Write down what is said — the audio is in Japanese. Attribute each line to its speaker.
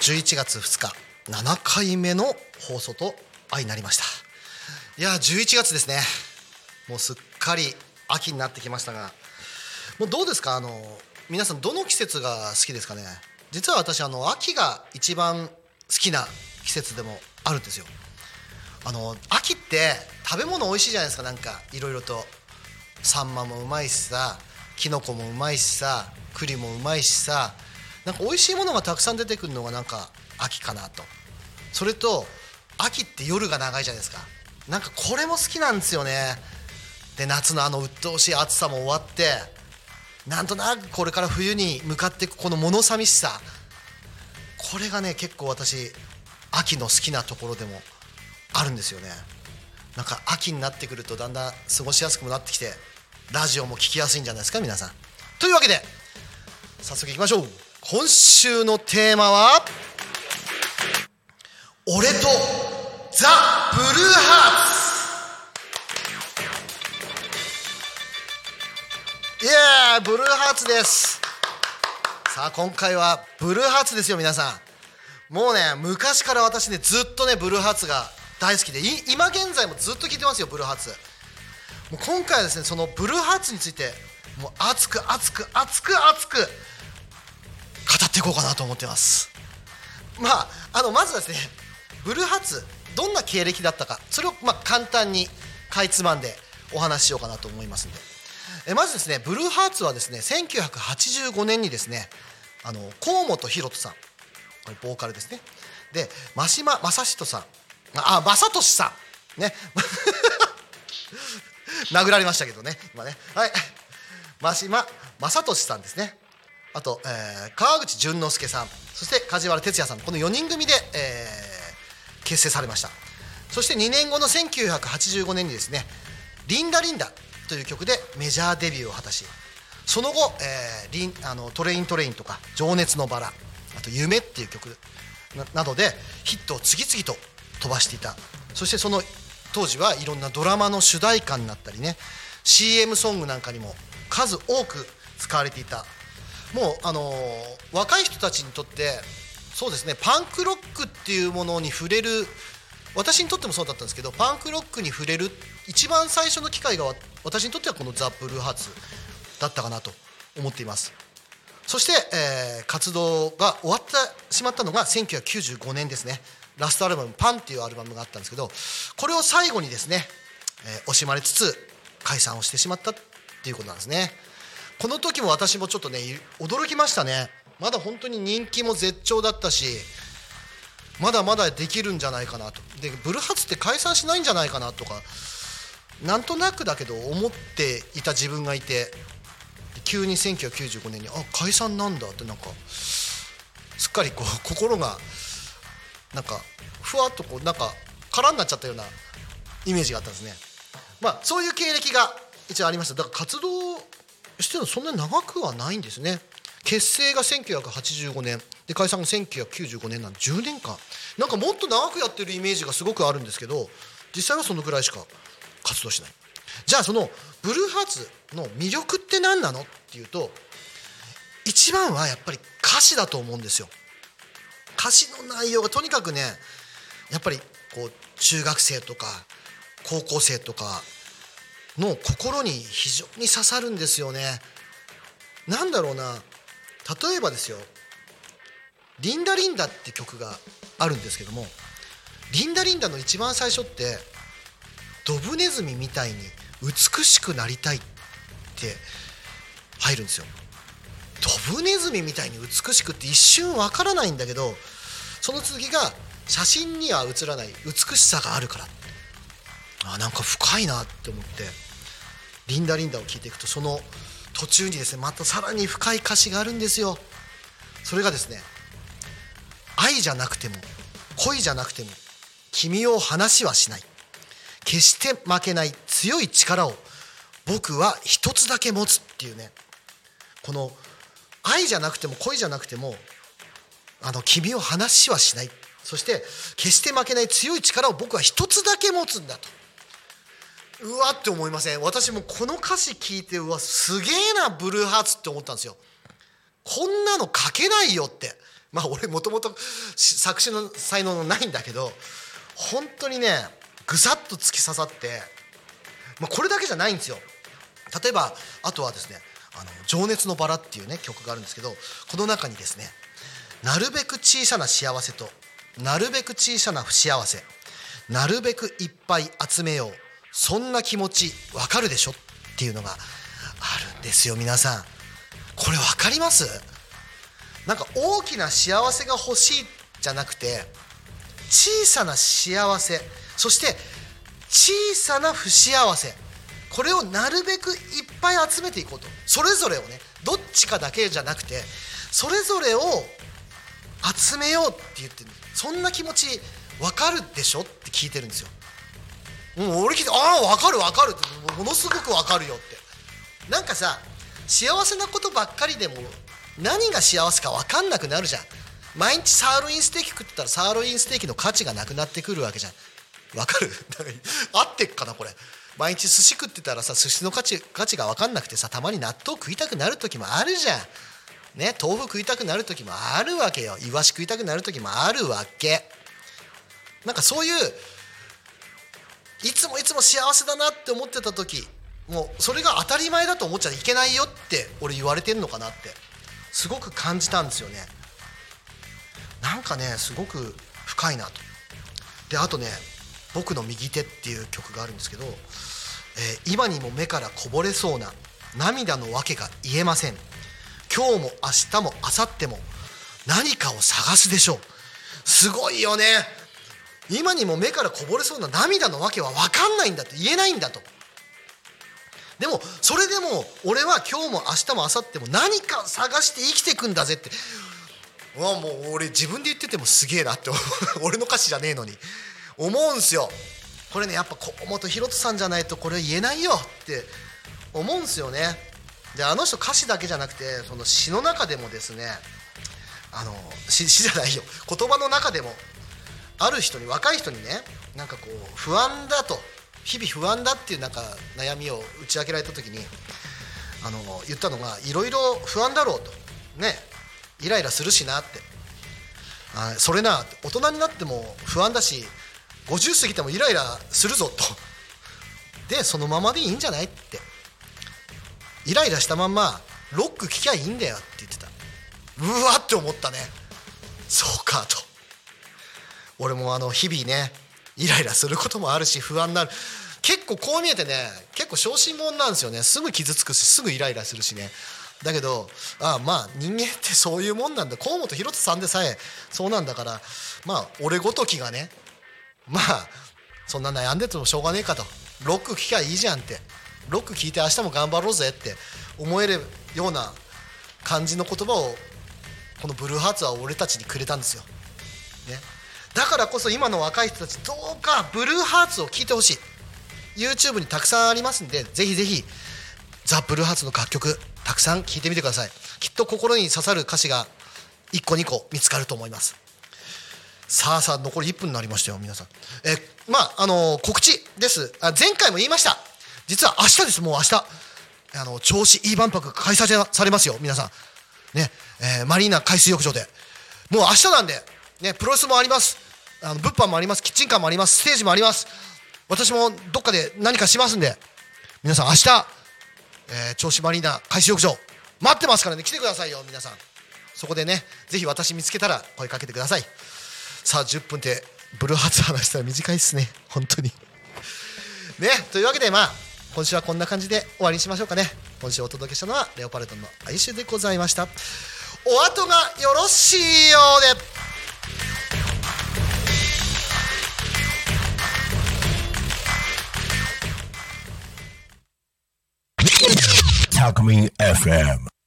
Speaker 1: 11月2日7回目の放送と相なりました。いや11月ですね。もうすっかり秋になってきましたがもうどうですか？あの皆さんどの季節が好きですかね？実は私あの秋が一番好きな季節でもあるんですよ。あの秋って食べ物美味しいじゃないですか。なんかいろいろと。サンマもうまいしさきのこもうまいしさ栗もうまいしさ。なんか美味しいものがたくさん出てくるのがなんか秋かなと。それと秋って夜が長いじゃないですか。なんかこれも好きなんですよね。で夏のあの鬱陶しい暑さも終わってなんとなくこれから冬に向かっていくこの物寂しさ。これがね結構私秋の好きなところでもあるんですよね。なんか秋になってくるとだんだん過ごしやすくもなってきてラジオも聞きやすいんじゃないですか皆さん。というわけで早速いきましょう。今週のテーマは俺とザ・ブルーハーツ。イエーイブルーハーツです。さあ今回はブルーハーツですよ皆さん。もうね昔から私ねずっとねブルーハーツが大好きでい今現在もずっと聞いてますよブルーハーツもう今回はですねそのブルーハーツについてもう熱く熱く熱く熱く語っていこうかなと思ってます。まああのまずはですねブルーハーツどんな経歴だったかそれをまあ簡単にかいつまんでお話ししようかなと思いますんで。えまずですねブルーハーツはですね1985年にですねあの河本大翔さんこれボーカルですね。で真島正人さんあ正俊さんね。殴られましたけどね今ね。はい。真島正俊さんですね。あと、えー川口淳之介さんそして梶原哲也さんこの4人組で、えー結成されました。そして2年後の1985年にですね「リンダリンダ」という曲でメジャーデビューを果たしその後、えーリンあの Train Train とか情熱のバラあと夢っていう曲などでヒットを次々と飛ばしていた。そしてその当時はいろんなドラマの主題歌になったりね CM ソングなんかにも数多く使われていた。もうあのー若い人たちにとってそうですねパンクロックっていうものに触れる私にとってもそうだったんですけどパンクロックに触れる一番最初の機会が私にとってはこのザ・ブルーハーツだったかなと思っています。そして、えー活動が終わってしまったのが1995年ですね。ラストアルバム「パン」っていうアルバムがあったんですけどこれを最後にですね、えー惜しまれつつ解散をしてしまったっていうことなんですね。この時も私もちょっとね驚きましたね。まだ本当に人気も絶頂だったしまだまだできるんじゃないかなと。でブルーハーツって解散しないんじゃないかなとかなんとなくだけど思っていた自分がいて急に1995年にあ解散なんだってなんかすっかりこう 心がなんかふわっとこうなんか空になっちゃったようなイメージがあったんですね。まあそういう経歴が一応ありました。だから活動してるのそんなに長くはないんですね。結成が1985年で解散が1995年なんで10年間。なんかもっと長くやってるイメージがすごくあるんですけど実際はそのぐらいしか活動しない。じゃあそのブルーハーツの魅力って何なのっていうと一番はやっぱり歌詞だと思うんですよ。歌詞の内容がとにかくねやっぱりこう中学生とか高校生とかの心に非常に刺さるんですよね。なんだろうな例えばですよ「リンダリンダ」って曲があるんですけども「リンダリンダ」の一番最初ってドブネズミみたいに美しくなりたいって入るんですよ。ドブネズミみたいに美しくって一瞬わからないんだけどその続きが写真には写らない美しさがあるから。あなんか深いなって思って「リンダリンダ」を聞いていくとその途中にですねまたさらに深い歌詞があるんですよ。それがですね愛じゃなくても恋じゃなくても君を話はしない。決して負けない強い力を僕は一つだけ持つっていうね。この愛じゃなくても恋じゃなくてもあの君を話しはしない。そして決して負けない強い力を僕は一つだけ持つんだと。うわって思いません？私もこの歌詞聞いてうわすげえなブルーハーツって思ったんですよ。こんなの書けないよって。まあ俺もともと作詞の才能ないんだけど本当にねぐさっと突き刺さって、まあ、これだけじゃないんですよ。例えばあとはですね「あの情熱のバラ」っていうね曲があるんですけどこの中にですねなるべく小さな幸せとなるべく小さな不幸せなるべくいっぱい集めようそんな気持ちわかるでしょ？っていうのがあるんですよ皆さん。これ分かります？なんか大きな幸せが欲しいじゃなくて小さな幸せそして小さな不幸せ。これをなるべくいっぱい集めていこうと。それぞれをねどっちかだけじゃなくてそれぞれを集めようって言ってそんな気持ち分かるでしょって聞いてるんですよ。もう俺聞いてああ分かる分かる。ってものすごく分かるよって。なんかさ幸せなことばっかりでも何が幸せか分かんなくなるじゃん。毎日サーロインステーキ食ってたらサーロインステーキの価値がなくなってくるわけじゃん。分かる？合ってっかなこれ。毎日寿司食ってたらさ寿司の価値価値が分かんなくてさたまに納豆食いたくなる時もあるじゃん。ね豆腐食いたくなる時もあるわけよ。イワシ食いたくなる時もあるわけ。なんかそういういつもいつも幸せだなって思ってた時もうそれが当たり前だと思っちゃいけないよって俺言われてんのかなって。すごく感じたんですよね。なんかねすごく深いなと。であとね「僕の右手」っていう曲があるんですけど、えー、今にも目からこぼれそうな涙の訳が言えません。今日も明日も明後日も何かを探すでしょう。すごいよね。今にも目からこぼれそうな涙の訳は分かんないんだって言えないんだと。でもそれでも俺は今日も明日も明後日も何か探して生きていくんだぜって。うわもう俺自分で言っててもすげえなって俺の歌詞じゃねえのに。思うんすよ。これねやっぱ小本ひろとさんじゃないとこれ言えないよって思うんすよね。であの人歌詞だけじゃなくてその詩の中でもですねあの詩 詩じゃないよ。言葉の中でもある人に若い人にねなんかこう不安だと日々不安だっていうなんか悩みを打ち明けられた時にあの言ったのがいろいろ不安だろうと。ねイライラするしなって。あそれな大人になっても不安だし50過ぎてもイライラするぞと。でそのままでいいんじゃないって。イライラしたまんまロック聴きゃいいんだよって言ってた。うわって思ったね。そうかと。俺もあの日々ねイライラすることもあるし不安になる。結構こう見えてね結構小心者なんですよね。すぐ傷つくしすぐイライラするしね。だけどああまあ人間ってそういうもんなんだ。河本大翔さんでさえそうなんだからまあ俺ごときがねまあそんな悩んでてもしょうがねえかと。ロック聴きゃいいじゃんって。ロック聴いて明日も頑張ろうぜって。思えるような感じの言葉をこのブルーハーツは俺たちにくれたんですよ、ね、だからこそ今の若い人たちどうかブルーハーツを聴いてほしい。YouTube にたくさんありますんでぜひぜひザ・ブルーハーツの楽曲たくさん聴いてみてください。きっと心に刺さる歌詞が1個2個見つかると思います。さあさあ残り1分になりましたよ皆さん。えまああの、告知です。あ前回も言いました。実は明日ですもう明日。あの銚子 E 万博開催されますよ皆さん。ね、えー、マリーナ海水浴場で。もう明日なんでねプロレスもあります。あの物販もあります。キッチンカーもあります。ステージもあります。私もどっかで何かしますんで。皆さん明日、えー、銚子マリーナ海水浴場待ってますからね。来てくださいよ皆さん。そこでねぜひ私見つけたら声かけてください。さあ10分ってブルーハーツ話したら短いっすね。本当に。ねというわけでまあ今週はこんな感じで終わりにしましょうかね。今週お届けしたのはレオパルトンの哀愁でございました。お後がよろしいようで。
Speaker 2: Talk Me FM.